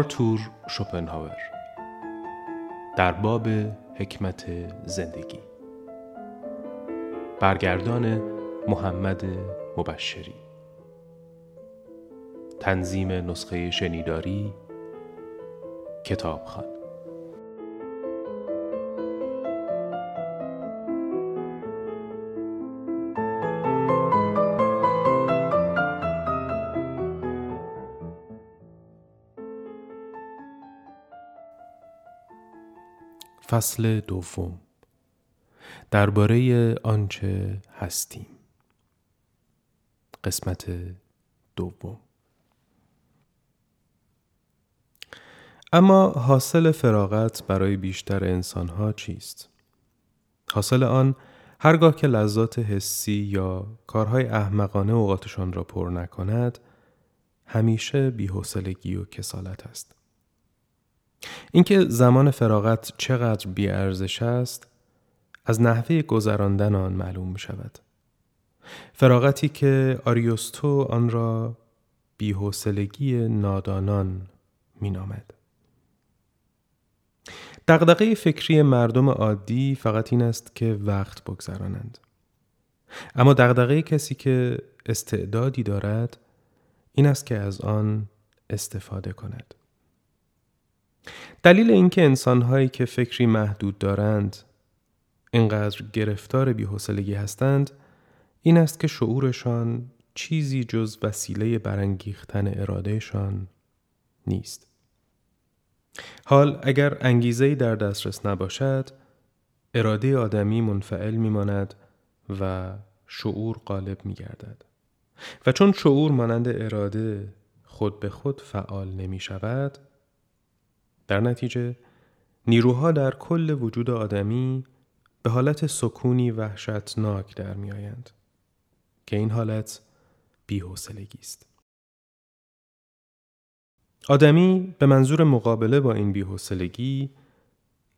آرتور شوپنهاور. در باب حکمت زندگی. برگردان محمد مبشری. تنظیم نسخه شنیداری کتابخان فصل دوم درباره آنچه هستیم قسمت دوم اما حاصل فراغت برای بیشتر انسانها چیست؟ حاصل آن هرگاه که لذات حسی یا کارهای احمقانه اوقاتشان را پر نکند همیشه بیحوصلگی و کسالت است. اینکه زمان فراغت چقدر بیارزش است از نحوه گذراندن آن معلوم می شود. فراغتی که آریوستو آن را بیحوصلگی نادانان می نامد. دغدغه فکری مردم عادی فقط این است که وقت بگذرانند. اما دغدغه کسی که استعدادی دارد این است که از آن استفاده کند. دلیل اینکه انسانهایی که فکری محدود دارند اینقدر گرفتار بیحوصلگی هستند این است که شعورشان چیزی جز وسیله برانگیختن ارادهشان نیست. حال اگر انگیزه در دسترس نباشد اراده آدمی منفعل میماند و شعور غالب می گردد. و چون شعور مانند اراده خود به خود فعال نمی شود در نتیجه نیروها در کل وجود آدمی به حالت سکونی وحشتناک در می آیند که این حالت بیحوصلگی است. آدمی به منظور مقابله با این بیحوصلگی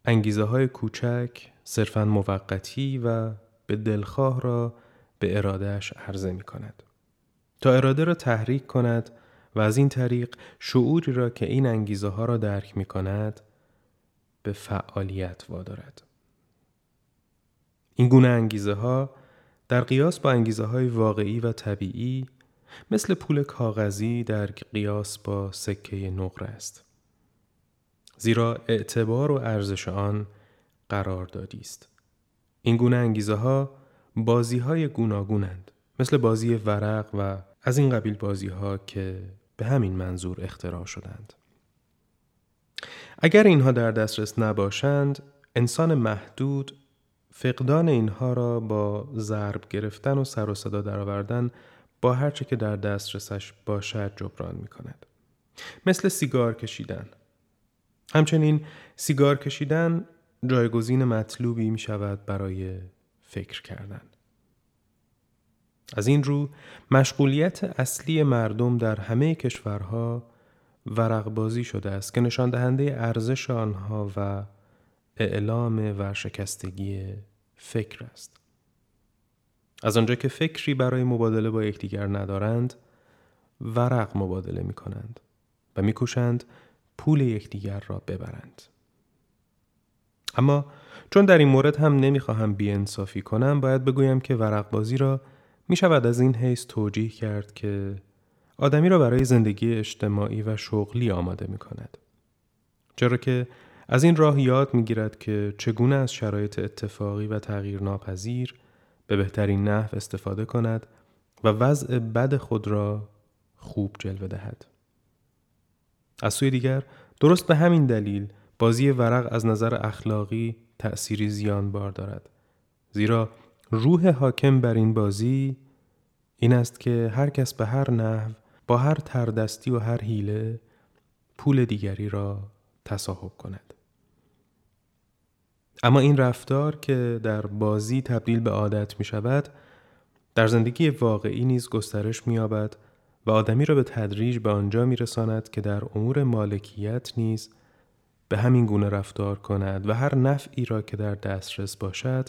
انگیزه های کوچک صرفا موقتی و به دلخواه را به ارادهش عرضه می کند. تا اراده را تحریک کند و از این طریق شعوری را که این انگیزه ها را درک می کند به فعالیت وادارد. این گونه انگیزه ها در قیاس با انگیزه های واقعی و طبیعی مثل پول کاغذی در قیاس با سکه نقره است. زیرا اعتبار و ارزش آن قرار دادی است. این گونه انگیزه ها بازی های گوناگونند مثل بازی ورق و از این قبیل بازی ها که به همین منظور اختراع شدند. اگر اینها در دسترس نباشند انسان محدود فقدان اینها را با ضرب گرفتن و سر و صدا درآوردن با هرچه که در دسترسش باشد جبران می کند. مثل سیگار کشیدن. همچنین سیگار کشیدن جایگزین مطلوبی می شود برای فکر کردن. از این رو مشغولیت اصلی مردم در همه کشورها ورقبازی شده است که نشان دهنده ارزش آنها و اعلام ورشکستگی فکر است. از آنجا که فکری برای مبادله با یکدیگر ندارند ورق مبادله می کنند و میکوشند پول یکدیگر را ببرند اما چون در این مورد هم نمی‌خواهم بیانصافی کنم باید بگویم که ورق بازی را می شود از این حیث توجیه کرد که آدمی را برای زندگی اجتماعی و شغلی آماده می کند. چرا که از این راه یاد می گیرد که چگونه از شرایط اتفاقی و تغییر ناپذیر به بهترین نحو استفاده کند و وضع بد خود را خوب جلوه دهد. از سوی دیگر درست به همین دلیل بازی ورق از نظر اخلاقی تأثیری زیانبار دارد. زیرا روح حاکم بر این بازی این است که هر کس به هر نحو با هر تردستی و هر حیله پول دیگری را تصاحب کند. اما این رفتار که در بازی تبدیل به عادت می شود در زندگی واقعی نیز گسترش می یابد و آدمی را به تدریج به آنجا می رساند که در امور مالکیت نیز به همین گونه رفتار کند و هر نفعی را که در دسترس باشد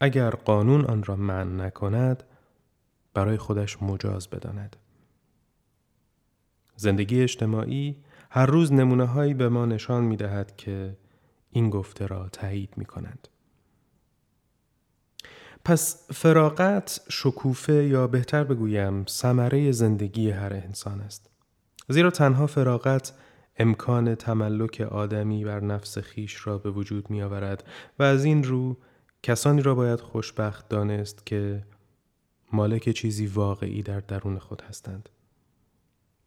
اگر قانون آن را منع نکند برای خودش مجاز بداند. زندگی اجتماعی هر روز نمونه هایی به ما نشان می دهد که این گفته را تایید می کنند. پس فراغت شکوفه یا بهتر بگویم ثمره زندگی هر انسان است. زیرا تنها فراغت امکان تملک آدمی بر نفس خیش را به وجود می آورد و از این رو کسانی را باید خوشبخت دانست که مالک چیزی واقعی در درون خود هستند.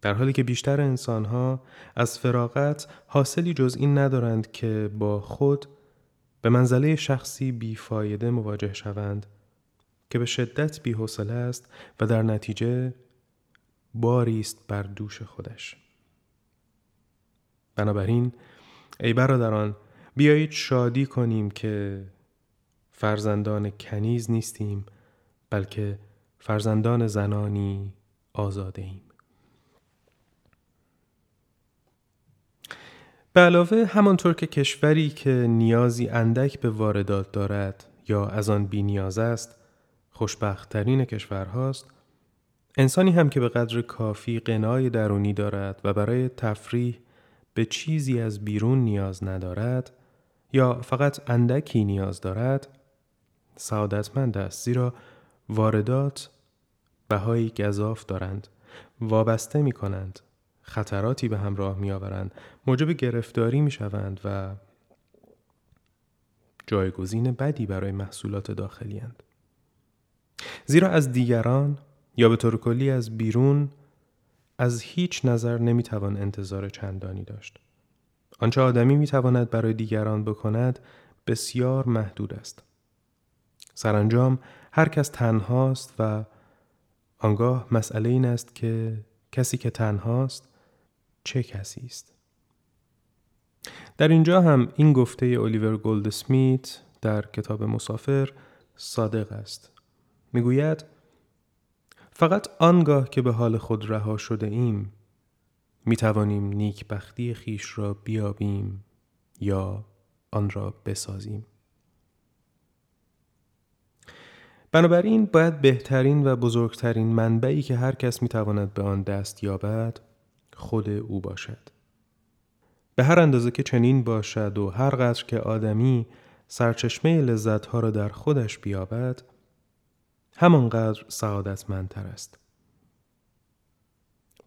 در حالی که بیشتر انسانها از فراغت حاصلی جز این ندارند که با خود به منزله شخصی بیفایده مواجه شوند که به شدت بیحوصله است و در نتیجه باری است بر دوش خودش بنابراین ای برادران بیایید شادی کنیم که فرزندان کنیز نیستیم بلکه فرزندان زنانی آزاده ایم. به علاوه همانطور که کشوری که نیازی اندک به واردات دارد یا از آن بی نیاز است خوشبختترین کشورهاست انسانی هم که به قدر کافی قنای درونی دارد و برای تفریح به چیزی از بیرون نیاز ندارد یا فقط اندکی نیاز دارد سعادتمند است زیرا واردات بهایی گذاف دارند وابسته می کنند خطراتی به همراه می آورند موجب گرفتاری می شوند و جایگزین بدی برای محصولات داخلی هند. زیرا از دیگران یا به طور کلی از بیرون از هیچ نظر نمی‌توان انتظار چندانی داشت. آنچه آدمی می‌تواند برای دیگران بکند بسیار محدود است. سرانجام هر کس تنهاست و آنگاه مسئله این است که کسی که تنهاست چه کسی است؟ در اینجا هم این گفته الیور گولد سمیت در کتاب مسافر صادق است. می‌گوید فقط آنگاه که به حال خود رها شده ایم می توانیم نیک بختی خیش را بیابیم یا آن را بسازیم. بنابراین باید بهترین و بزرگترین منبعی که هر کس می تواند به آن دست یابد خود او باشد. به هر اندازه که چنین باشد و هر قدر که آدمی سرچشمه لذتها را در خودش بیابد همانقدر سعادتمندتر است.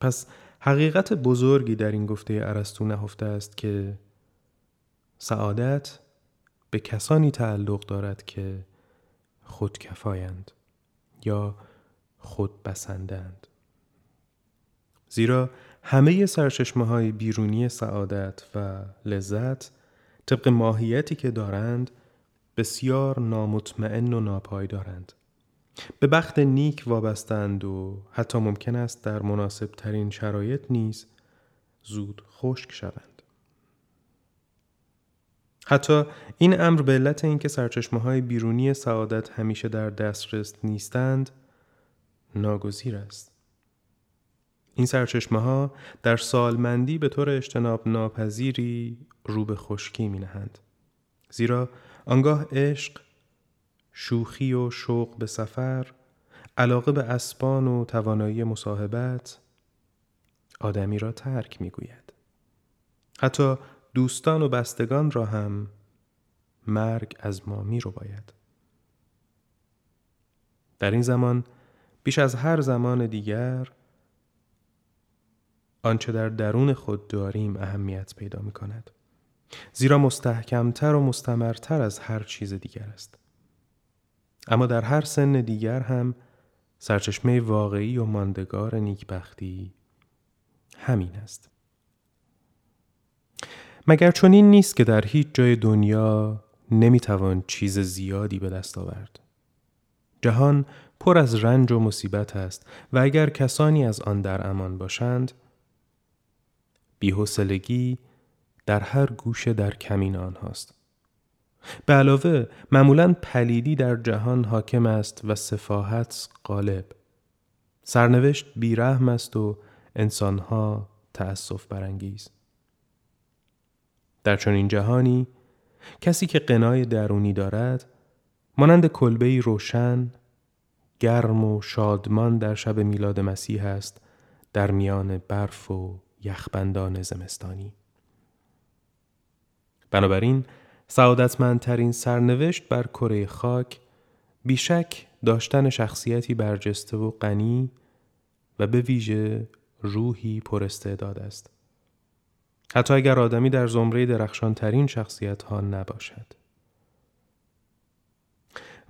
پس حقیقت بزرگی در این گفته ارسطو نهفته است که سعادت به کسانی تعلق دارد که خودکفایند یا خودبسندند. زیرا همه سرچشمه های بیرونی سعادت و لذت طبق ماهیتی که دارند بسیار نامطمئن و ناپایدارند. به بخت نیک وابستند و حتی ممکن است در مناسب ترین شرایط نیز زود خشک شوند. حتی این امر به علت اینکه سرچشمه های بیرونی سعادت همیشه در دسترس نیستند ناگزیر است. این سرچشمه ها در سالمندی به طور اجتناب ناپذیری رو به خشکی می نهند. زیرا آنگاه عشق شوخی و شوق به سفر، علاقه به اسبان و توانایی مصاحبت آدمی را ترک می‌گوید. حتی دوستان و بستگان را هم مرگ از ما می رو باید. در این زمان بیش از هر زمان دیگر آنچه در درون خود داریم اهمیت پیدا می کند. زیرا مستحکمتر و مستمرتر از هر چیز دیگر است. اما در هر سن دیگر هم سرچشمه واقعی و ماندگار نیکبختی همین است. مگر چنین نیست که در هیچ جای دنیا نمی‌توان چیز زیادی به دست آورد. جهان پر از رنج و مصیبت است و اگر کسانی از آن در امان باشند بیحسلگی در هر گوشه در کمین آنهاست. به علاوه معمولا پلیدی در جهان حاکم است و سفاحت غالب. سرنوشت بیرحم است و انسانها تأسف برانگیز. در چنین جهانی کسی که قنای درونی دارد مانند کلبه روشن گرم و شادمان در شب میلاد مسیح است در میان برف و یخبندان زمستانی. بنابراین سعادتمندترین سرنوشت بر کره خاک بیشک داشتن شخصیتی برجسته و غنی و به ویژه روحی پراستعداد است. حتی اگر آدمی در زمره درخشان ترین شخصیت ها نباشد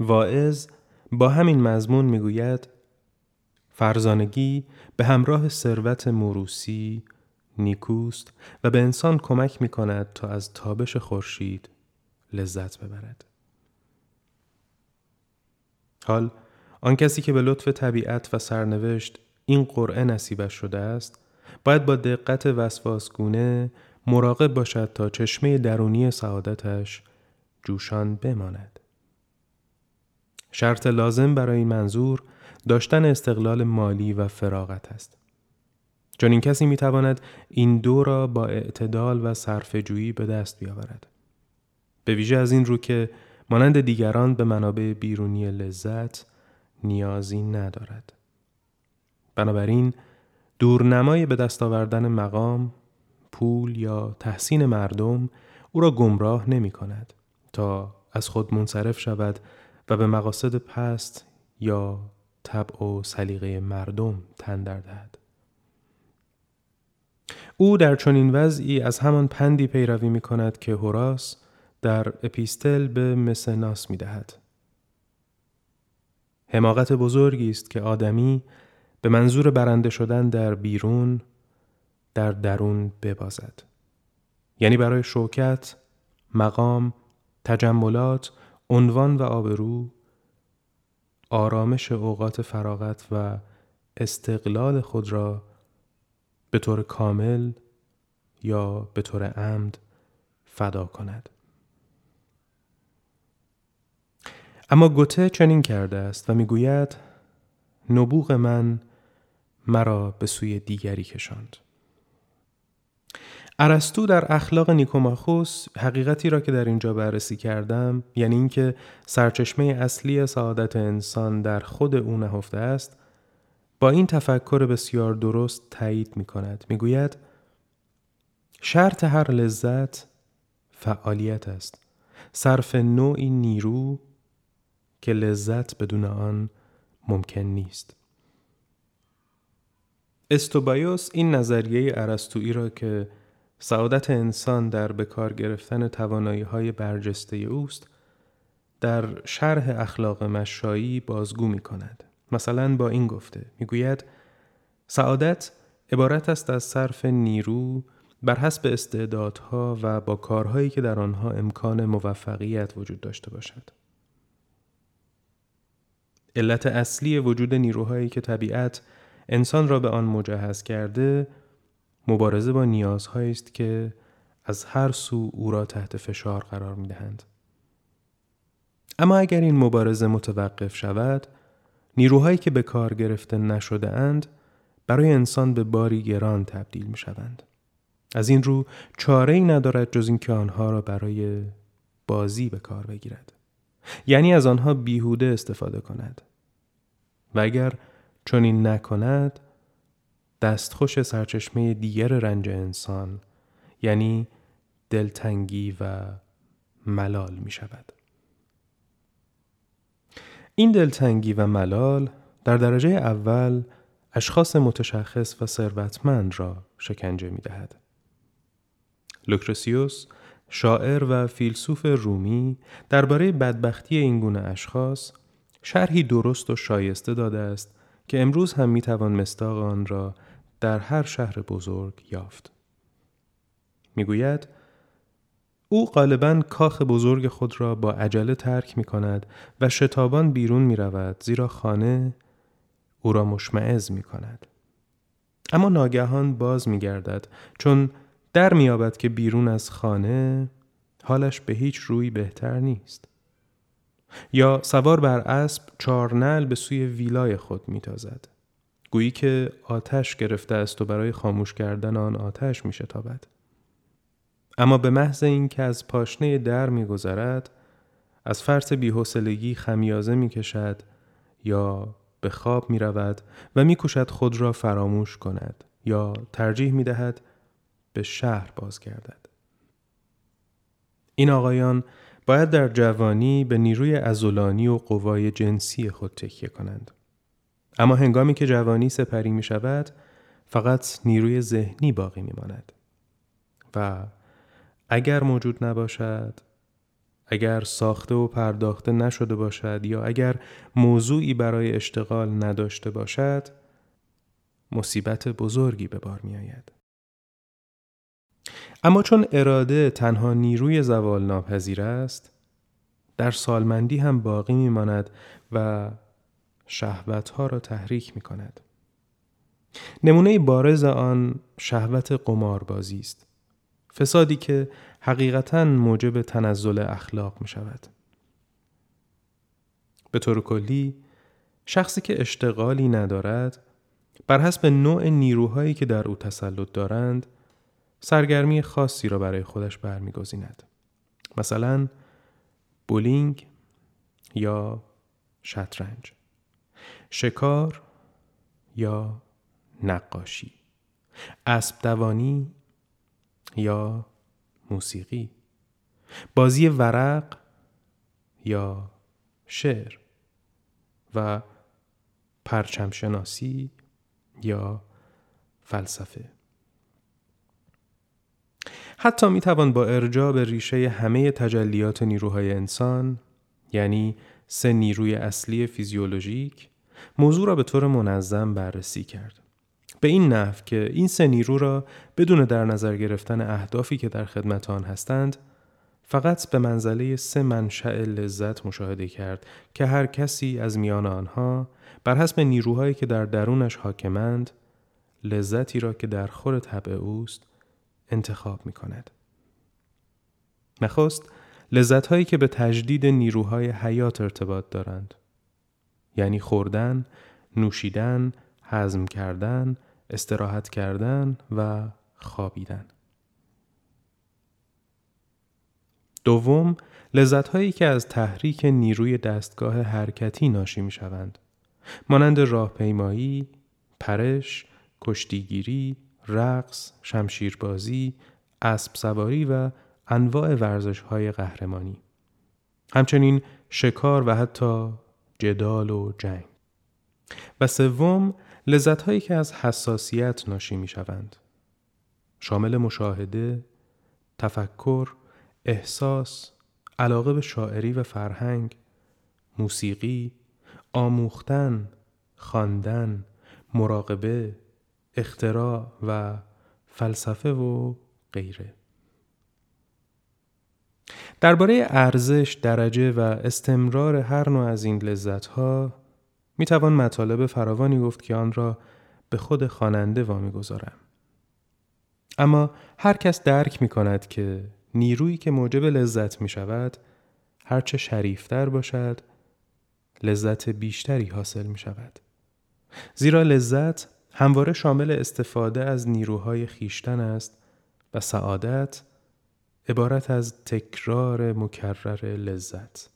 واعظ با همین مضمون می‌گوید فرزانگی به همراه ثروت موروسی نیکوست و به انسان کمک می کند تا از تابش خورشید لذت ببرد. حال آن کسی که به لطف طبیعت و سرنوشت این قرعه نصیبش شده است باید با دقت وسواسگونه مراقب باشد تا چشمه درونی سعادتش جوشان بماند. شرط لازم برای این منظور داشتن استقلال مالی و فراغت است. چون این کسی می تواند این دو را با اعتدال و صرفه‌جویی به دست بیاورد. به ویژه از این رو که مانند دیگران به منابع بیرونی لذت نیازی ندارد. بنابراین دورنمای به دست آوردن مقام، پول یا تحسین مردم او را گمراه نمی کند تا از خود منصرف شود و به مقاصد پست یا طبع و سلیقه مردم تن دهد. او در چنین وضعی از همان پندی پیروی می کند که هوراس در اپیستل به مسناس می دهد. حماقت بزرگی است که آدمی به منظور برنده شدن در بیرون در درون ببازد. یعنی برای شوکت، مقام، تجملات، عنوان و آبرو، آرامش اوقات فراغت و استقلال خود را به طور کامل یا به طور عمد فدا کند. اما گوته چنین کرده است و می‌گوید نبوغ من مرا به سوی دیگری کشاند. ارسطو در اخلاق نیکوماخوس حقیقتی را که در اینجا بررسی کردم یعنی اینکه سرچشمه اصلی سعادت انسان در خود او نهفته است با این تفکر بسیار درست تایید می کند. می گوید شرط هر لذت فعالیت است. صرف نوعی نیرو که لذت بدون آن ممکن نیست. استوبایوس این نظریه ارسطویی را که سعادت انسان در بکار گرفتن توانایی های برجسته اوست در شرح اخلاق مشایی بازگو می کند. مثلا با این گفته می‌گوید سعادت عبارت است از صرف نیرو بر حسب استعدادها و با کارهایی که در آنها امکان موفقیت وجود داشته باشد. علت اصلی وجود نیروهایی که طبیعت انسان را به آن مجهز کرده مبارزه با نیازهایی است که از هر سو او را تحت فشار قرار می دهند. اما اگر این مبارزه متوقف شود نیروهایی که به کار گرفته نشده اند برای انسان به باری گران تبدیل می شوند. از این رو چاره ای ندارد جز اینکه آنها را برای بازی به کار بگیرد. یعنی از آنها بیهوده استفاده کند. و اگر چنین نکند دستخوش سرچشمه دیگر رنج انسان یعنی دلتنگی و ملال می شود. این دلتنگی و ملال در درجه اول اشخاص متشخص و ثروتمند را شکنجه می دهد. لوکرسیوس شاعر و فیلسوف رومی درباره بدبختی این گونه اشخاص شرحی درست و شایسته داده است که امروز هم می توان مستاق آن را در هر شهر بزرگ یافت. می‌گوید او غالبا کاخ بزرگ خود را با عجله ترک می کند و شتابان بیرون می رود زیرا خانه او را مشمعز می کند. اما ناگهان باز می گردد چون در می که بیرون از خانه حالش به هیچ روی بهتر نیست. یا سوار بر اسب چارنل به سوی ویلای خود می تازد. گویی که آتش گرفته است و برای خاموش کردن آن آتش می شتابد. اما به محض اینکه از پاشنه در میگذرد از فرط بیحوصلگی خمیازه می‌کشد یا به خواب می رود و می خود را فراموش کند یا ترجیح می دهد به شهر بازگردد. این آقایان باید در جوانی به نیروی ازولانی و قوای جنسی خود تکیه کنند. اما هنگامی که جوانی سپری می شود فقط نیروی ذهنی باقی می ماند. و اگر موجود نباشد اگر ساخته و پرداخته نشده باشد یا اگر موضوعی برای اشتغال نداشته باشد مصیبت بزرگی به بار می آید. اما چون اراده تنها نیروی زوال ناپذیر است در سالمندی هم باقی می ماند و شهوت ها را تحریک می کند. نمونه بارز آن شهوت قماربازی است. فسادی که حقیقتا موجب تنزل اخلاق می شود. به طور کلی شخصی که اشتغالی ندارد بر حسب نوع نیروهایی که در او تسلط دارند سرگرمی خاصی را برای خودش برمیگزیند. مثلا بولینگ یا شطرنج شکار یا نقاشی اسب دوانی یا موسیقی بازی ورق یا شعر و پرچم شناسی یا فلسفه حتی می توان با ارجاع به ریشه همه تجلیات نیروهای انسان یعنی سه نیروی اصلی فیزیولوژیک موضوع را به طور منظم بررسی کرد. به این نحو که این سه نیرو را بدون در نظر گرفتن اهدافی که در خدمت آن هستند فقط به منزله سه منشأ لذت مشاهده کرد که هر کسی از میان آنها بر حسب نیروهایی که در درونش حاکمند لذتی را که در خور طبع اوست انتخاب می کند. نخست لذت هایی که به تجدید نیروهای حیات ارتباط دارند. یعنی خوردن، نوشیدن، هضم کردن، استراحت کردن و خوابیدن. دوم، لذت هایی که از تحریک نیروی دستگاه حرکتی ناشی می شوند. مانند راهپیمایی، پرش، کشتیگیری، رقص، شمشیربازی، اسب سواری و انواع ورزش های قهرمانی. همچنین شکار و حتی جدال و جنگ. و سوم لذت هایی که از حساسیت ناشی می شوند. شامل مشاهده، تفکر، احساس، علاقه به شاعری و فرهنگ، موسیقی، آموختن، خواندن، مراقبه، اختراع و فلسفه و غیره. درباره ارزش، درجه و استمرار هر نوع از این لذت ها می توان مطالب فراوانی گفت که آن را به خود خواننده وامی گذارم. اما هر کس درک می کند که نیرویی که موجب لذت می شود هرچه شریفتر باشد لذت بیشتری حاصل می شود. زیرا لذت همواره شامل استفاده از نیروهای خیشتن است و سعادت عبارت از تکرار مکرر لذت.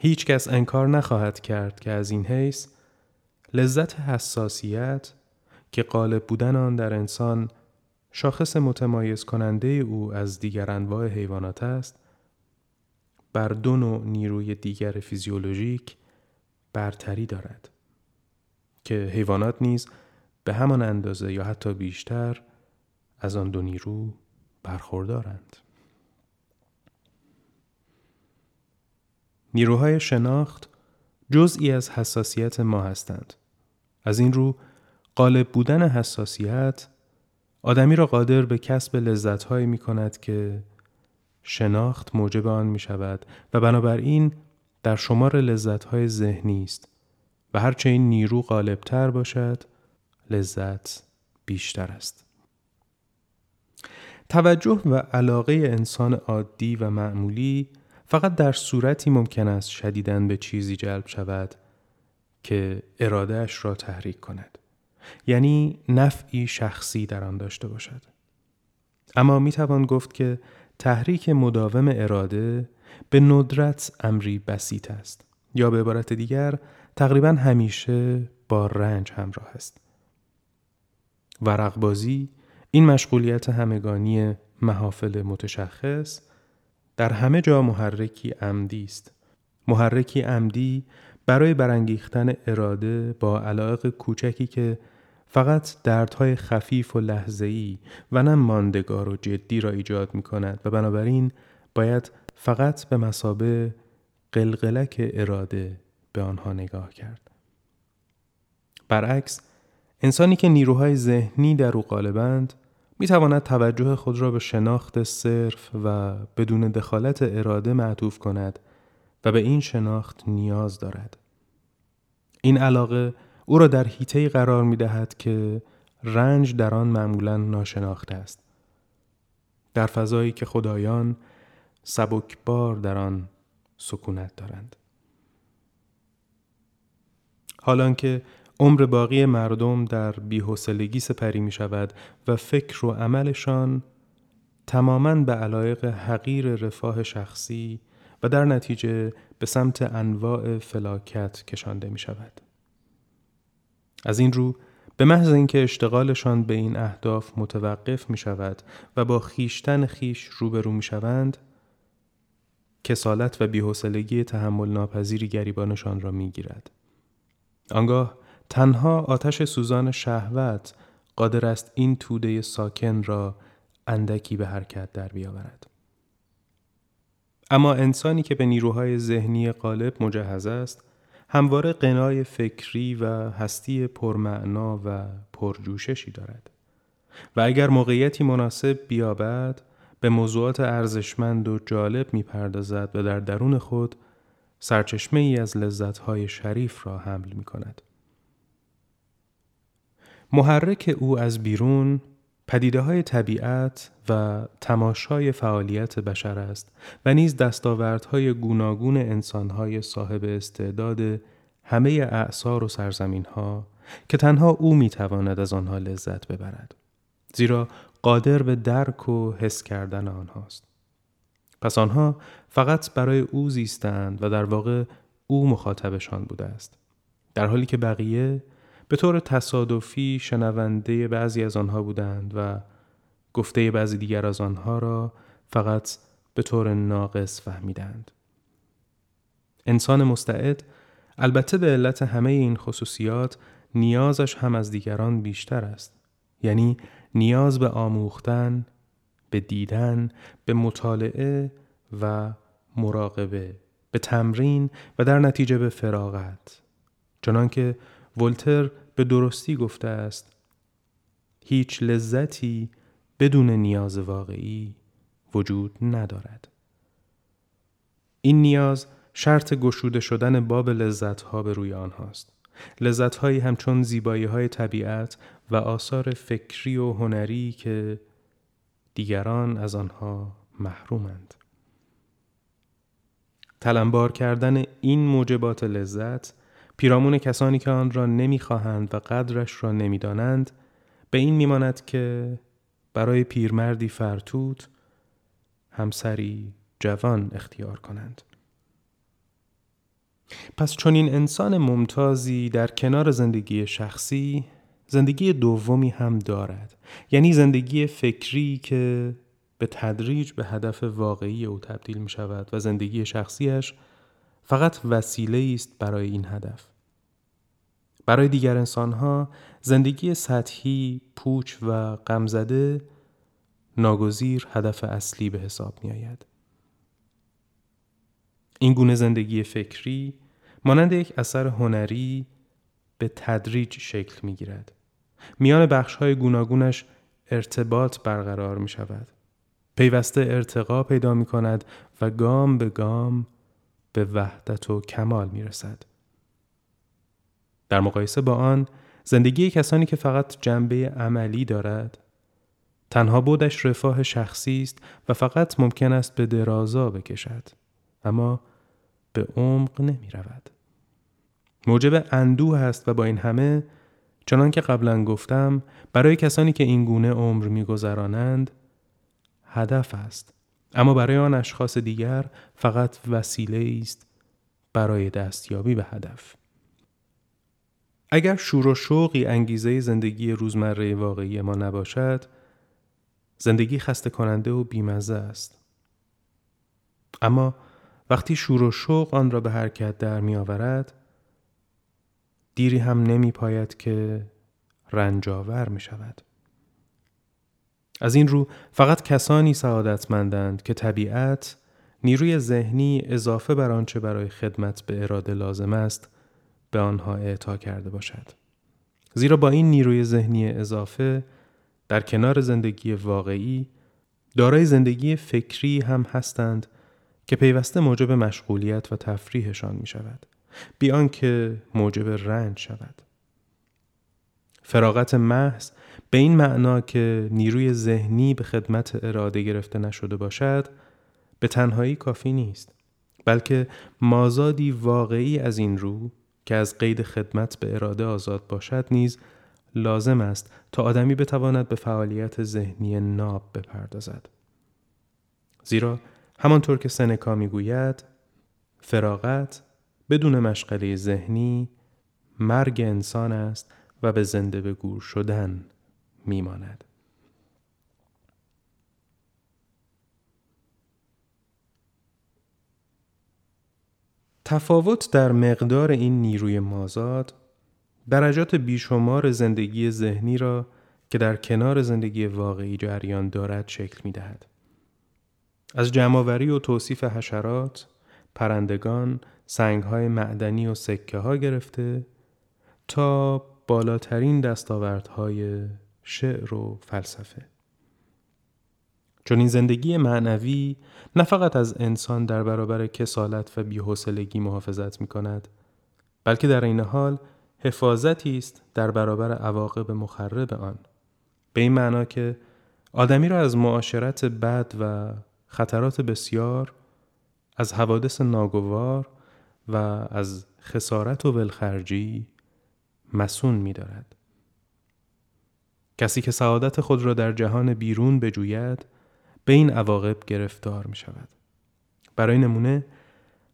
هیچ کس انکار نخواهد کرد که از این حیث لذت حساسیت که غالب بودن آن در انسان شاخص متمایز کننده او از دیگر انواع حیوانات است بر دو نوع نیروی دیگر فیزیولوژیک برتری دارد که حیوانات نیز به همان اندازه یا حتی بیشتر از آن دو نیرو برخوردارند. نیروهای شناخت جزئی از حساسیت ما هستند. از این رو غالب بودن حساسیت آدمی را قادر به کسب لذتهایی می کند که شناخت موجب آن می شود و بنابراین در شمار لذتهای ذهنی است و هرچه این نیرو غالبتر باشد لذت بیشتر است. توجه و علاقه انسان عادی و معمولی فقط در صورتی ممکن است شدیدن به چیزی جلب شود که ارادهش را تحریک کند. یعنی نفعی شخصی در آن داشته باشد. اما می توان گفت که تحریک مداوم اراده به ندرت امری بسیط است یا به عبارت دیگر تقریبا همیشه با رنج همراه است. ورقبازی این مشغولیت همگانی محافل متشخص در همه جا محرکی عمدی است محرکی عمدی برای برانگیختن اراده با علاقه کوچکی که فقط دردهای خفیف و لحظه‌ای و نه ماندگار و جدی را ایجاد می کند و بنابراین باید فقط به مسابه قلقلک اراده به آنها نگاه کرد. برعکس انسانی که نیروهای ذهنی در او غالبند می تواند توجه خود را به شناخت صرف و بدون دخالت اراده معطوف کند و به این شناخت نیاز دارد. این علاقه او را در هیته قرار می دهد که رنج در آن معمولا ناشناخته است. در فضایی که خدایان سبکبار در آن سکونت دارند. حالان که عمر باقی مردم در بیحسلگی سپری می شود و فکر و عملشان تماما به علایق حقیر رفاه شخصی و در نتیجه به سمت انواع فلاکت کشانده می شود. از این رو به محض اینکه اشتغالشان به این اهداف متوقف می شود و با خیشتن خیش روبرو می شوند کسالت و بیحسلگی تحمل ناپذیری گریبانشان را می گیرد. آنگاه تنها آتش سوزان شهوت قادر است این توده ساکن را اندکی به حرکت در بیاورد. اما انسانی که به نیروهای ذهنی غالب مجهز است همواره قنای فکری و هستی پرمعنا و پرجوششی دارد و اگر موقعیتی مناسب بیابد به موضوعات ارزشمند و جالب می‌پردازد و در درون خود سرچشمه ای از لذتهای شریف را حمل می کند. محرک او از بیرون پدیده های طبیعت و تماشای فعالیت بشر است و نیز دستاوردهای گوناگون انسانهای صاحب استعداد همه اعثار و سرزمین ها که تنها او می‌تواند از آنها لذت ببرد زیرا قادر به درک و حس کردن آنهاست پس آنها فقط برای او زیستند و در واقع او مخاطبشان بوده است در حالی که بقیه به طور تصادفی شنونده بعضی از آنها بودند و گفته بعضی دیگر از آنها را فقط به طور ناقص فهمیدند. انسان مستعد البته به علت همه این خصوصیات نیازش هم از دیگران بیشتر است. یعنی نیاز به آموختن، به دیدن، به مطالعه و مراقبه، به تمرین و در نتیجه به فراغت. چنانکه ولتر به درستی گفته است هیچ لذتی بدون نیاز واقعی وجود ندارد. این نیاز شرط گشوده شدن باب لذتها به روی آنهاست. لذتهایی همچون زیبایی های طبیعت و آثار فکری و هنری که دیگران از آنها محرومند. تلمبار کردن این موجبات لذت پیرامون کسانی که آن را نمی‌خواهند و قدرش را نمی‌دانند به این میماند که برای پیرمردی فرتوت همسری جوان اختیار کنند. پس چون این انسان ممتازی در کنار زندگی شخصی زندگی دومی هم دارد. یعنی زندگی فکری که به تدریج به هدف واقعی او تبدیل می شود و زندگی شخصیش فقط وسیله است برای این هدف برای دیگر انسانها زندگی سطحی، پوچ و غمزده ناگزیر هدف اصلی به حساب می آید. این گونه زندگی فکری مانند یک اثر هنری به تدریج شکل می گیرد. میان بخش های گوناگونش ارتباط برقرار می شود. پیوسته ارتقا پیدا می کند و گام به گام به وحدت و کمال می رسد. در مقایسه با آن زندگی کسانی که فقط جنبه عملی دارد تنها بودش رفاه شخصی است و فقط ممکن است به درازا بکشد اما به عمق نمی رود. موجب اندوه است و با این همه چنان که قبلا گفتم برای کسانی که این گونه عمر میگذرانند هدف است. اما برای آن اشخاص دیگر فقط وسیله است برای دستیابی به هدف. اگر شور و شوقی انگیزه زندگی روزمره واقعی ما نباشد زندگی خسته کننده و بیمزه است. اما وقتی شور و شوق آن را به حرکت در می آورد دیری هم نمی پاید که رنجاور می شود. از این رو فقط کسانی سعادتمندند که طبیعت نیروی ذهنی اضافه بر آنچه برای خدمت به اراده لازم است به آنها اعطا کرده باشد. زیرا با این نیروی ذهنی اضافه در کنار زندگی واقعی دارای زندگی فکری هم هستند که پیوسته موجب مشغولیت و تفریحشان می شود بیان که موجب رنج شود فراغت محض به این معنا که نیروی ذهنی به خدمت اراده گرفته نشده باشد به تنهایی کافی نیست بلکه مازادی واقعی از این رو که از قید خدمت به اراده آزاد باشد نیز لازم است تا آدمی بتواند به فعالیت ذهنی ناب بپردازد. زیرا همانطور که سنکا می‌گوید فراغت بدون مشغله ذهنی مرگ انسان است و به زنده به گور شدن میماند. تفاوت در مقدار این نیروی مازاد درجات بیشمار زندگی ذهنی را که در کنار زندگی واقعی جریان دارد شکل می دهد. از جمعآوری و توصیف حشرات، پرندگان، سنگهای معدنی و سکه ها گرفته تا بالاترین دستاوردهای شعر و فلسفه. چون این زندگی معنوی نه فقط از انسان در برابر کسالت و بیحوصلگی محافظت می کند بلکه در این حال حفاظتی است در برابر عواقب مخرب آن به این معنا که آدمی را از معاشرت بد و خطرات بسیار از حوادث ناگوار و از خسارت و ولخرجی مسون می دارد. کسی که سعادت خود را در جهان بیرون بجوید به این عواقب گرفتار می شود. برای نمونه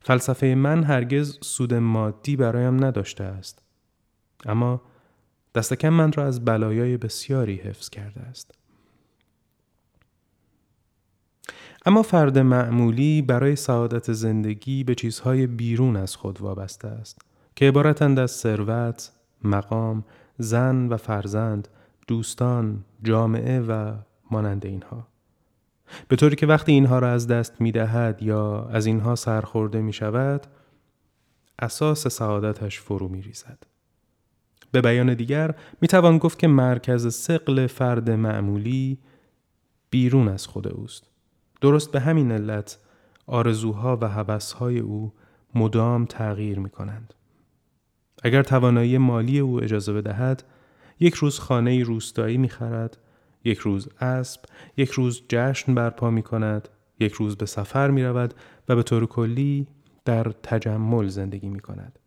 فلسفه من هرگز سود مادی برایم نداشته است. اما دستکم من را از بلایای بسیاری حفظ کرده است. اما فرد معمولی برای سعادت زندگی به چیزهای بیرون از خود وابسته است که عبارتند از ثروت، مقام، زن و فرزند، دوستان، جامعه و مانند اینها. به طوری که وقتی اینها را از دست می دهد یا از اینها سرخورده می شود، اساس سعادتش فرو می ریزد. به بیان دیگر می توان گفت که مرکز سقل فرد معمولی بیرون از خود اوست. درست به همین علت آرزوها و هوسهای او مدام تغییر می کنند. اگر توانایی مالی او اجازه بدهد، یک روز خانه روستایی می خرد، یک روز اسب، یک روز جشن برپا می کند، یک روز به سفر می رود و به طور کلی در تجمل زندگی می کند.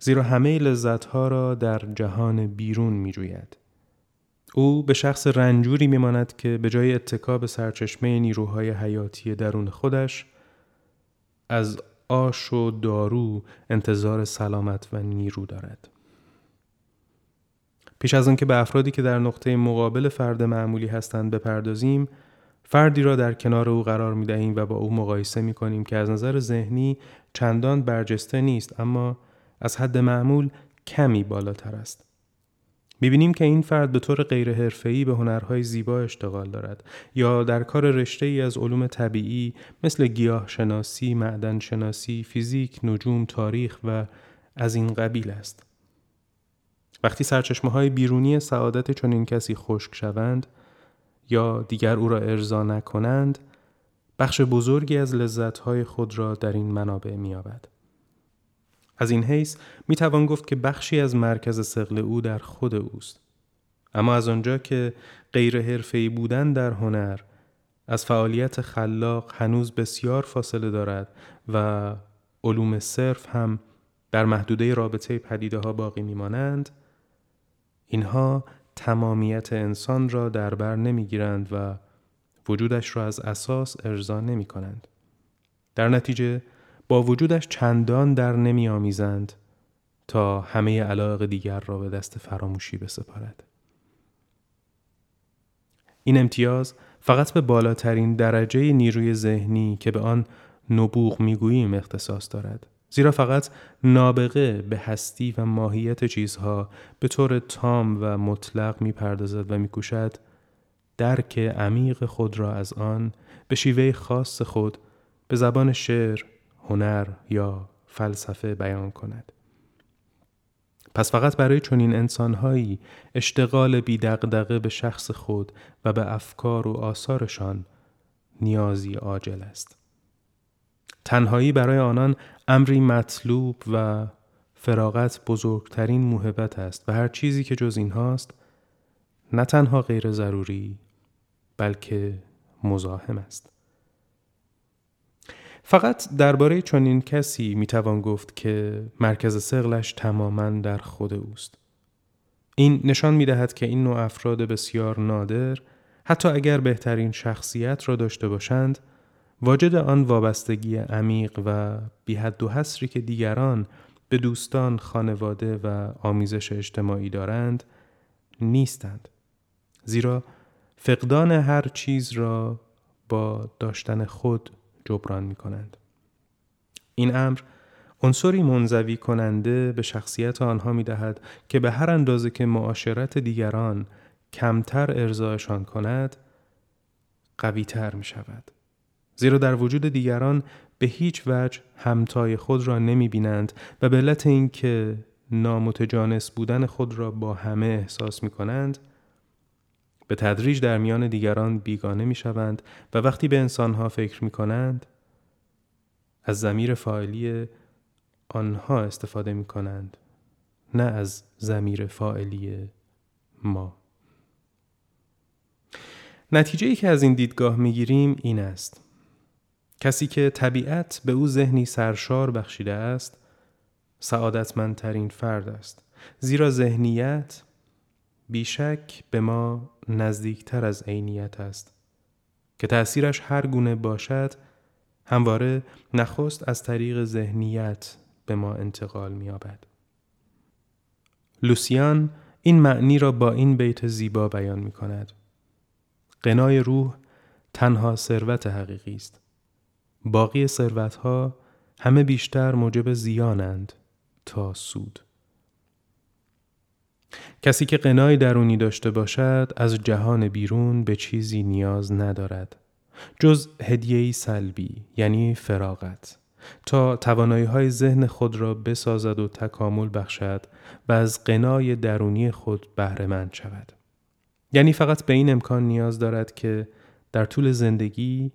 زیرا همه لذتها را در جهان بیرون می جوید. او به شخص رنجوری میماند که به جای اتکا به سرچشمه نیروهای حیاتی درون خودش از آش و دارو انتظار سلامت و نیرو دارد. پیش از آنکه به افرادی که در نقطه مقابل فرد معمولی هستند بپردازیم، فردی را در کنار او قرار می دهیم و با او مقایسه می کنیم که از نظر ذهنی چندان برجسته نیست اما از حد معمول کمی بالاتر است. می‌بینیم که این فرد به طور غیر حرفه‌ای به هنرهای زیبا اشتغال دارد یا در کار رشته ای از علوم طبیعی مثل گیاه شناسی، معدن شناسی، فیزیک، نجوم، تاریخ و از این قبیل است. وقتی سرچشمه های بیرونی سعادت چنین کسی خشک شوند یا دیگر او را ارضا نکنند، بخش بزرگی از لذتهای خود را در این منابع می‌یابد. از این حیث می توان گفت که بخشی از مرکز سقل او در خود اوست. اما از آنجا که غیر حرفه‌ای بودن در هنر از فعالیت خلاق هنوز بسیار فاصله دارد و علوم صرف هم در محدوده رابطه پدیده ها باقی میمانند اینها تمامیت انسان را در بر نمی‌گیرند و وجودش را از اساس ارضا نمی کنند. در نتیجه با وجودش چندان در نمی آمیزند تا همه علاق دیگر را به دست فراموشی بسپارد. این امتیاز فقط به بالاترین درجه نیروی ذهنی که به آن نبوغ می‌گوییم اختصاص دارد. زیرا فقط نابغه به هستی و ماهیت چیزها به طور تام و مطلق می‌پردازد و میکوشد درک عمیق خود را از آن به شیوه خاص خود به زبان شعر، هنر یا فلسفه بیان کند. پس فقط برای چنین انسانهایی اشتغال بیدقدقه به شخص خود و به افکار و آثارشان نیازی عاجل است. تنهایی برای آنان امری مطلوب و فراغت بزرگترین موهبت است و هر چیزی که جز این هاست نه تنها غیر ضروری بلکه مزاحم است. فقط درباره چنین کسی می‌توان گفت که مرکز سقلش تماما در خود اوست. این نشان می‌دهد که این نوع افراد بسیار نادر حتی اگر بهترین شخصیت را داشته باشند واجد آن وابستگی عمیق و بیحد و حسری که دیگران به دوستان، خانواده و آمیزش اجتماعی دارند نیستند. زیرا فقدان هر چیز را با داشتن خود جبران می کنند. این امر عنصری منزوی کننده به شخصیت آنها می دهد که به هر اندازه که معاشرت دیگران کمتر ارزایشان کند قویتر می شود. زیرا در وجود دیگران به هیچ وجه همتای خود را نمی بینند و به علت اینکه نامتجانس بودن خود را با همه احساس می کنند به تدریج در میان دیگران بیگانه می شوند و وقتی به انسانها فکر می کنند از زمیر فاعلی آنها استفاده می کنند نه از زمیر فاعلی ما. نتیجه ای که از این دیدگاه می گیریم این است. کسی که طبیعت به او ذهنی سرشار بخشیده است سعادتمندترین فرد است زیرا ذهنیت بیشک به ما نزدیکتر از عینیت است که تأثیرش هر گونه باشد همواره نخست از طریق ذهنیت به ما انتقال می‌یابد. لوسیان این معنی را با این بیت زیبا بیان می کند. قنای روح تنها ثروت حقیقی است. باقی ثروتها همه بیشتر موجب زیانند تا سود. کسی که قنای درونی داشته باشد از جهان بیرون به چیزی نیاز ندارد جز هدیهی سلبی یعنی فراغت تا توانایی های ذهن خود را بسازد و تکامل بخشد و از قنای درونی خود بهرهمند شود یعنی فقط به این امکان نیاز دارد که در طول زندگی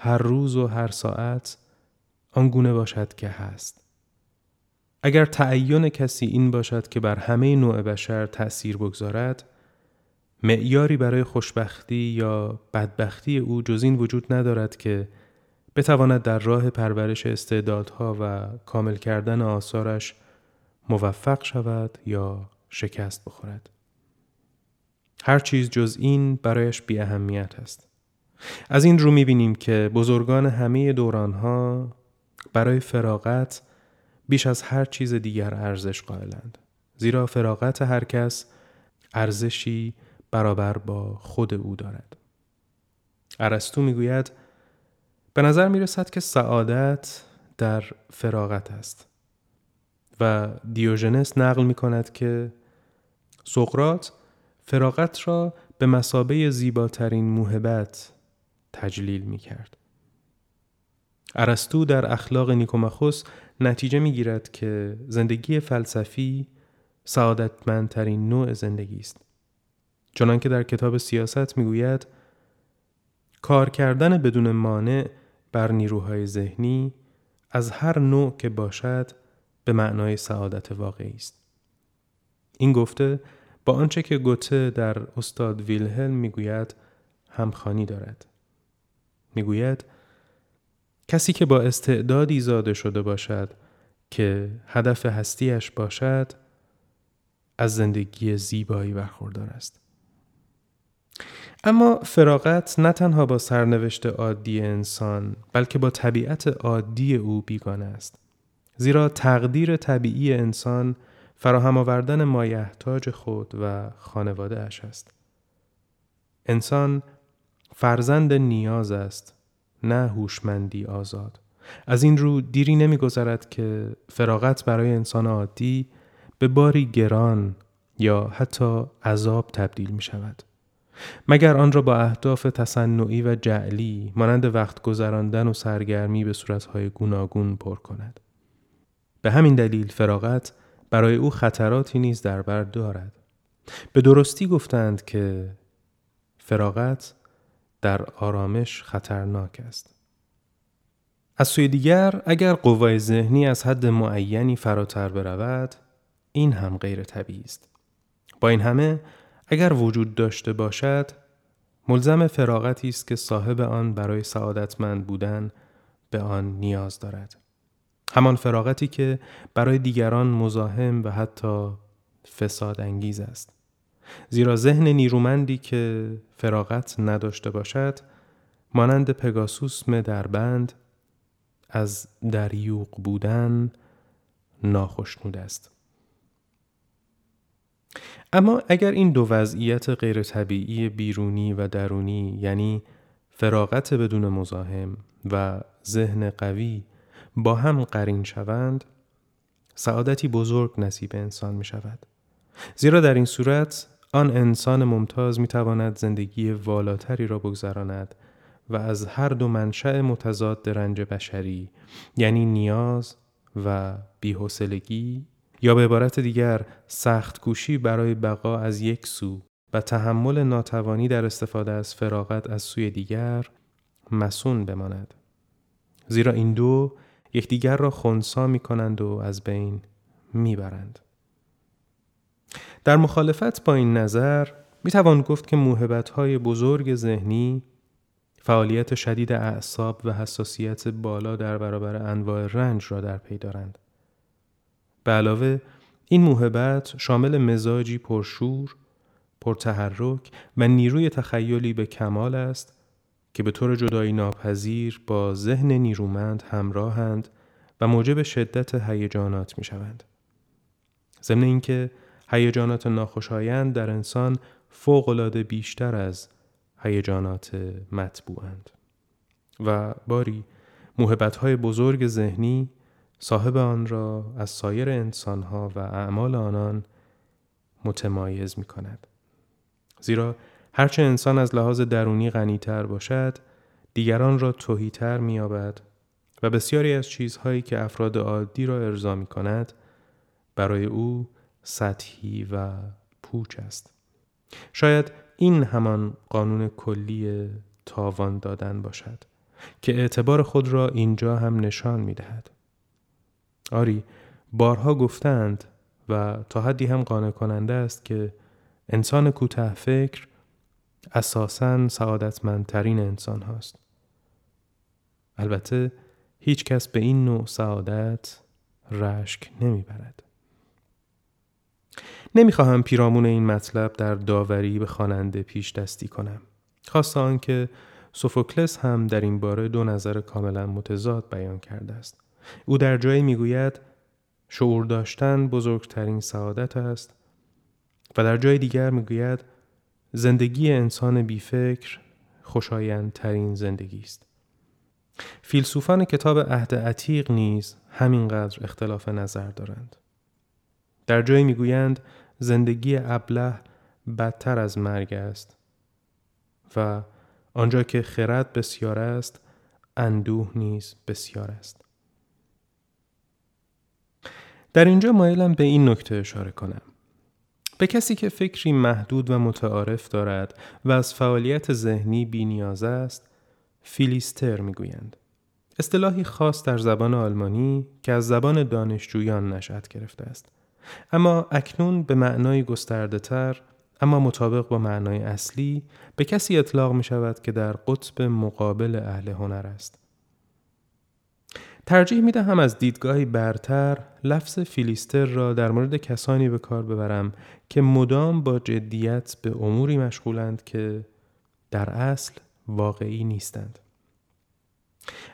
هر روز و هر ساعت آنگونه باشد که هست اگر تعین کسی این باشد که بر همه نوع بشر تأثیر بگذارد معیاری برای خوشبختی یا بدبختی او جز این وجود ندارد که بتواند در راه پرورش استعدادها و کامل کردن آثارش موفق شود یا شکست بخورد. هر چیز جز این برایش بی اهمیت است. از این رو می‌بینیم که بزرگان همه دورانها برای فراغت بیش از هر چیز دیگر ارزش قائلند. زیرا فراغت هر کس ارزشی برابر با خود او دارد. ارسطو می‌گوید به نظر می رسد که سعادت در فراغت است و دیوژنس نقل می کند که سقرات فراغت را به مسابه زیباترین موهبت تجلیل می کرد. ارسطو در اخلاق نیکوماخوس نتیجه می گیرد که زندگی فلسفی سعادتمندترین نوع زندگی است. چنانکه در کتاب سیاست می‌گوید کار کردن بدون مانع بر نیروهای ذهنی از هر نوع که باشد به معنای سعادت واقعی است. این گفته با آنچه که گوته در استاد ویلهلم می‌گوید همخانی دارد. می‌گوید کسی که با استعدادی زاده شده باشد که هدف هستیش باشد از زندگی زیبایی برخوردار است. اما فراغت نه تنها با سرنوشت عادی انسان بلکه با طبیعت عادی او بیگانه است. زیرا تقدیر طبیعی انسان فراهم آوردن مایحتاج خود و خانواده اش است. انسان فرزند نیاز است نه هوشمندی آزاد از این رو دیری نمیگذرد که فراغت برای انسان عادی به باری گران یا حتی عذاب تبدیل می شود. مگر آن را با اهداف تصنعی و جعلی مانند وقت گذراندن و سرگرمی به صورتهای گوناگون پر کند. به همین دلیل فراغت برای او خطراتی نیز در بر دارد. به درستی گفتند که فراغت در آرامش خطرناک است. از سوی دیگر اگر قوای ذهنی از حد معینی فراتر برود این هم غیر طبیعی است. با این همه اگر وجود داشته باشد ملزم فراغتی است که صاحب آن برای سعادتمند بودن به آن نیاز دارد. همان فراغتی که برای دیگران مزاحم و حتی فساد انگیز است. زیرا ذهن نیرومندی که فراغت نداشته باشد مانند پگاسوس در بند از دریوق بودن ناخشنود است. اما اگر این دو وضعیت غیر طبیعی بیرونی و درونی یعنی فراغت بدون مزاحم و ذهن قوی با هم قرین شوند سعادتی بزرگ نصیب انسان می شود. زیرا در این صورت آن انسان ممتاز می تواند زندگی والاتری را بگذراند و از هر دو منشأ متضاد رنج بشری یعنی نیاز و بیحسلگی یا به عبارت دیگر سخت کوشی برای بقا از یک سو و تحمل ناتوانی در استفاده از فراغت از سوی دیگر مسون بماند زیرا این دو یکدیگر را خونسا می کنند و از بین می برند. در مخالفت با این نظر می توان گفت که موهبت های بزرگ ذهنی فعالیت شدید اعصاب و حساسیت بالا در برابر انواع رنج را در پی دارند. به علاوه این موهبت شامل مزاجی پرشور، پرتحرک و نیروی تخیلی به کمال است که به طور جدایی ناپذیر با ذهن نیرومند همراهند و موجب شدت هیجانات می شوند. ضمن اینکه هیجانات ناخوشایند در انسان فوقالعاده بیشتر از هیجانات مطبوعند و باری های بزرگ ذهنی صاحب آن را از سایر انسانها و اعمال آنان متمایز می کند. زیرا هرچه انسان از لحاظ درونی غنیتر باشد دیگران را توهیتر می و بسیاری از چیزهایی که افراد عادی را ارضا می کند برای او سطحی و پوچ است. شاید این همان قانون کلی تاوان دادن باشد که اعتبار خود را اینجا هم نشان می دهد. آری بارها گفتند و تا حدی هم قانع کننده است که انسان کوته فکر اساساً سعادتمندترین انسان هاست. البته هیچ کس به این نوع سعادت رشک نمی‌برد. نمی‌خواهم پیرامون این مطلب در داوری به خواننده پیش دستی کنم. خواست آنکه سوفوکلس هم در این باره دو نظر کاملا متضاد بیان کرده است. او در جایی می‌گوید شعور داشتن بزرگترین سعادت است و در جای دیگر می‌گوید زندگی انسان بیفکر خوشایندترین زندگی است. فیلسوفان کتاب عهد عتیق نیز همینقدر اختلاف نظر دارند. در جایی می‌گویند زندگی ابله بدتر از مرگ است و آنجا که خرد بسیار است اندوه نیز بسیار است. در اینجا مایلم به این نکته اشاره کنم. به کسی که فکری محدود و متعارف دارد و از فعالیت ذهنی بینیاز است، فیلیستر می‌گویند. اصطلاحی خاص در زبان آلمانی که از زبان دانشجویان نشأت گرفته است. اما اکنون به معنای گسترده تر اما مطابق با معنای اصلی به کسی اطلاق می شود که در قطب مقابل اهل هنر است. ترجیح می دهم از دیدگاهی برتر لفظ فیلیستر را در مورد کسانی به کار ببرم که مدام با جدیت به اموری مشغولند که در اصل واقعی نیستند.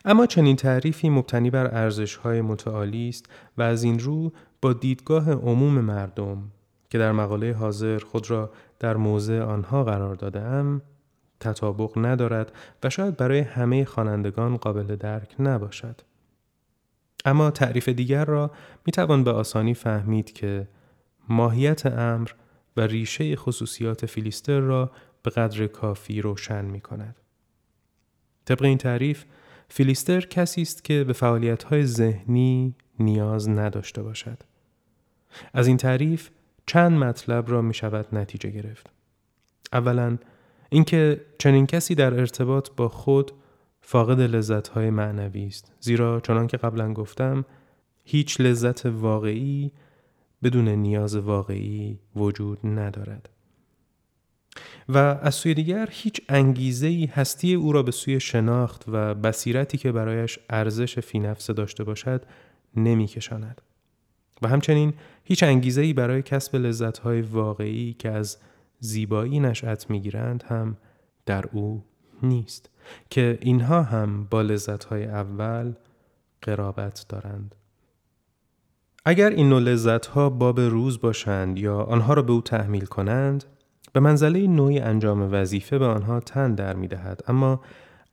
اما چنین تعریفی مبتنی بر ارزش‌های متعالی است و از این رو با دیدگاه عموم مردم که در مقاله حاضر خود را در موضع آنها قرار دادم تطابق ندارد و شاید برای همه خوانندگان قابل درک نباشد. اما تعریف دیگر را می توان به آسانی فهمید که ماهیت امر و ریشه خصوصیات فیلیستر را به قدر کافی روشن می کند. طبق این تعریف فیلیستر کسی است که به فعالیت‌های ذهنی نیاز نداشته باشد. از این تعریف چند مطلب را می شود نتیجه گرفت. اولا اینکه چنین کسی در ارتباط با خود فاقد لذت‌های معنوی است. زیرا چنان که قبلا گفتم هیچ لذت واقعی بدون نیاز واقعی وجود ندارد. و از سوی دیگر هیچ انگیزه هستی او را به سوی شناخت و بصیرتی که برایش ارزش فی نفسه داشته باشد نمیکشاند. و همچنین هیچ انگیزه برای کسب لذت‌های واقعی که از زیبایی نشأت می‌گیرند هم در او نیست که اینها هم با لذت‌های اول قرابت دارند اگر این نوع لذت‌ها باب روز باشند یا آنها را به او تحمیل کنند به منزله نوعی انجام وظیفه به آنها تن در می دهد اما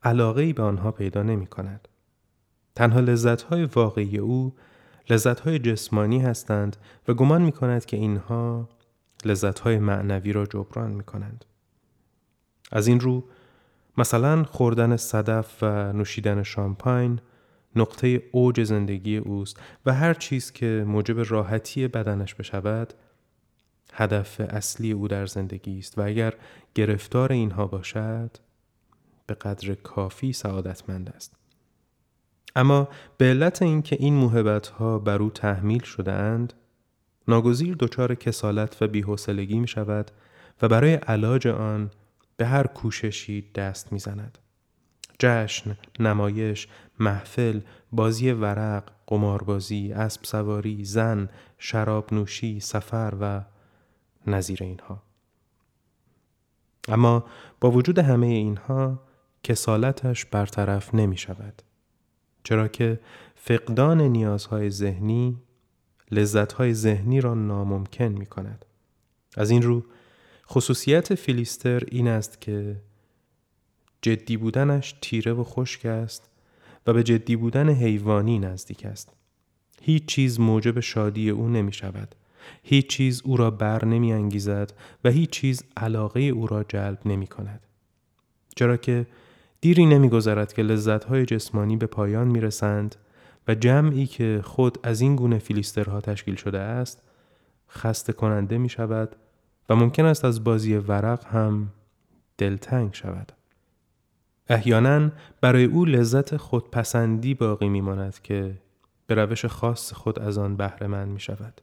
علاقه به آنها پیدا نمی کند. تنها لذت‌های واقعی او لذت‌های جسمانی هستند و گمان می کند که اینها لذت‌های معنوی را جبران می کنند. از این رو مثلا خوردن صدف و نوشیدن شامپاین نقطه اوج زندگی اوست و هر چیز که موجب راحتی بدنش بشود هدف اصلی او در زندگی است و اگر گرفتار اینها باشد به قدر کافی سعادتمند است اما به علت اینکه این موهبت ها بر او تحمیل شده اند ناگزیر دچار کسالت و بیحوصلگی می شود و برای علاج آن به هر کوششی دست می‌زند. جشن، نمایش، محفل، بازی ورق، قماربازی، اسب سواری، زن، شراب نوشی، سفر و نظیر اینها. اما با وجود همه اینها کسالتش برطرف نمی شود. چرا که فقدان نیازهای ذهنی لذتهای ذهنی را ناممکن می کند. از این رو خصوصیت فیلیستر این است که جدی بودنش تیره و خشک است و به جدی بودن حیوانی نزدیک است. هیچ چیز موجب شادی او نمی شود. هیچ چیز او را بر نمی انگیزد و هیچ چیز علاقه او را جلب نمی کند. چرا که دیری نمی گذرد که لذتهای جسمانی به پایان می رسند و جمعی که خود از این گونه فیلیسترها تشکیل شده است خسته کننده می شود و ممکن است از بازی ورق هم دلتنگ شود. احیانا برای او لذت خودپسندی باقی می ماند که به روش خاص خود از آن بهره مند می شود.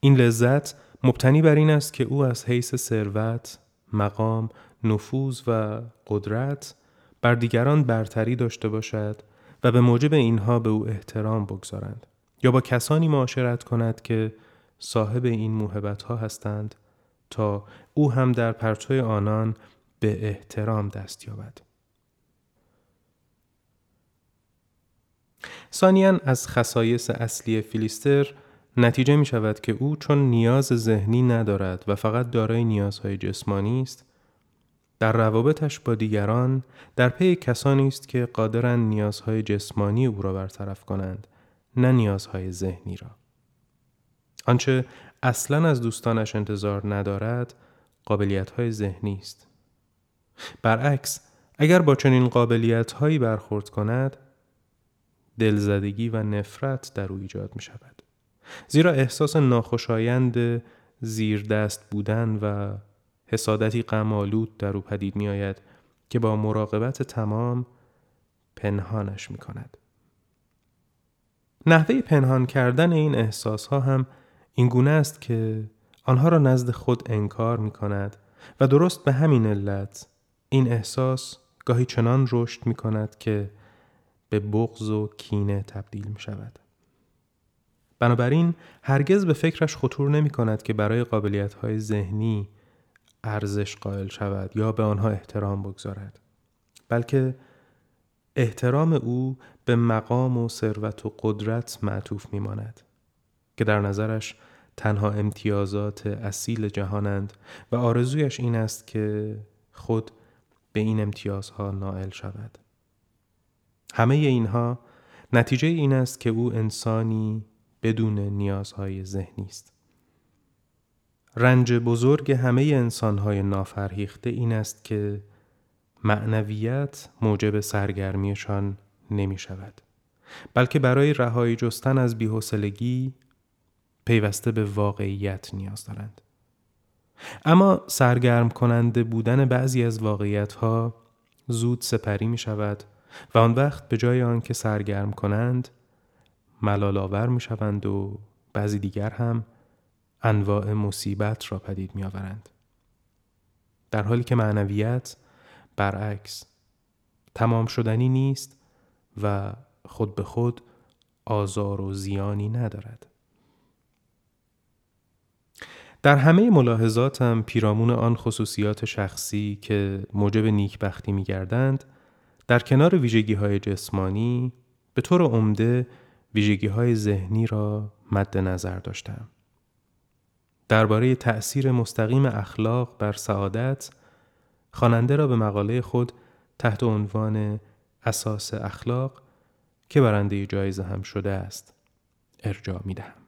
این لذت مبتنی بر این است که او از حیث ثروت، مقام، نفوذ و قدرت بر دیگران برتری داشته باشد و به موجب اینها به او احترام بگذارند یا با کسانی معاشرت کند که صاحب این موهبت ها هستند تا او هم در پرتوی آنان به احترام دست یابد. ثانیا از خصایص اصلی فیلیستر نتیجه می شود که او چون نیاز ذهنی ندارد و فقط دارای نیازهای جسمانی است در روابطش با دیگران در پی کسانی است که قادرند نیازهای جسمانی او را برطرف کنند نه نیازهای ذهنی را. آنچه اصلا از دوستانش انتظار ندارد قابلیت های ذهنی است. برعکس اگر با چنین قابلیت هایی برخورد کند دلزدگی و نفرت در او ایجاد می شود زیرا احساس ناخوشایند زیر دست بودن و حسادتی غمآلود در او پدید می آید که با مراقبت تمام پنهانش می کند. نحوه پنهان کردن این احساس ها هم این گونه است که آنها را نزد خود انکار می کند و درست به همین علت این احساس گاهی چنان رشد می کند که به بغض و کینه تبدیل می شود. بنابراین هرگز به فکرش خطور نمی کند که برای قابلیت های ذهنی ارزش قائل شود یا به آنها احترام بگذارد بلکه احترام او به مقام و ثروت و قدرت معطوف می ماند. که در نظرش تنها امتیازات اصیل جهانند و آرزویش این است که خود به این امتیازها نائل شود. همه اینها نتیجه این است که او انسانی بدون نیازهای ذهنی است. رنج بزرگ همه انسانهای نافرهیخته این است که معنویت موجب سرگرمیشان نمی شود. بلکه برای رهایی جستن از بیحسلگی پیوسته به واقعیت نیاز دارند. اما سرگرم کننده بودن بعضی از واقعیت ها زود سپری می شود و آن وقت به جای آنکه سرگرم کنند ملال آور می شوند و بعضی دیگر هم انواع مصیبت را پدید می آورند. در حالی که معنویت برعکس تمام شدنی نیست و خود به خود آزار و زیانی ندارد. در همه ملاحظاتم پیرامون آن خصوصیات شخصی که موجب نیکبختی می گردند در کنار ویژگی های جسمانی به طور عمده ویژگی های ذهنی را مد نظر داشتم. درباره تأثیر مستقیم اخلاق بر سعادت خواننده را به مقاله خود تحت عنوان اساس اخلاق که برنده جایزه هم شده است ارجاع می دهم.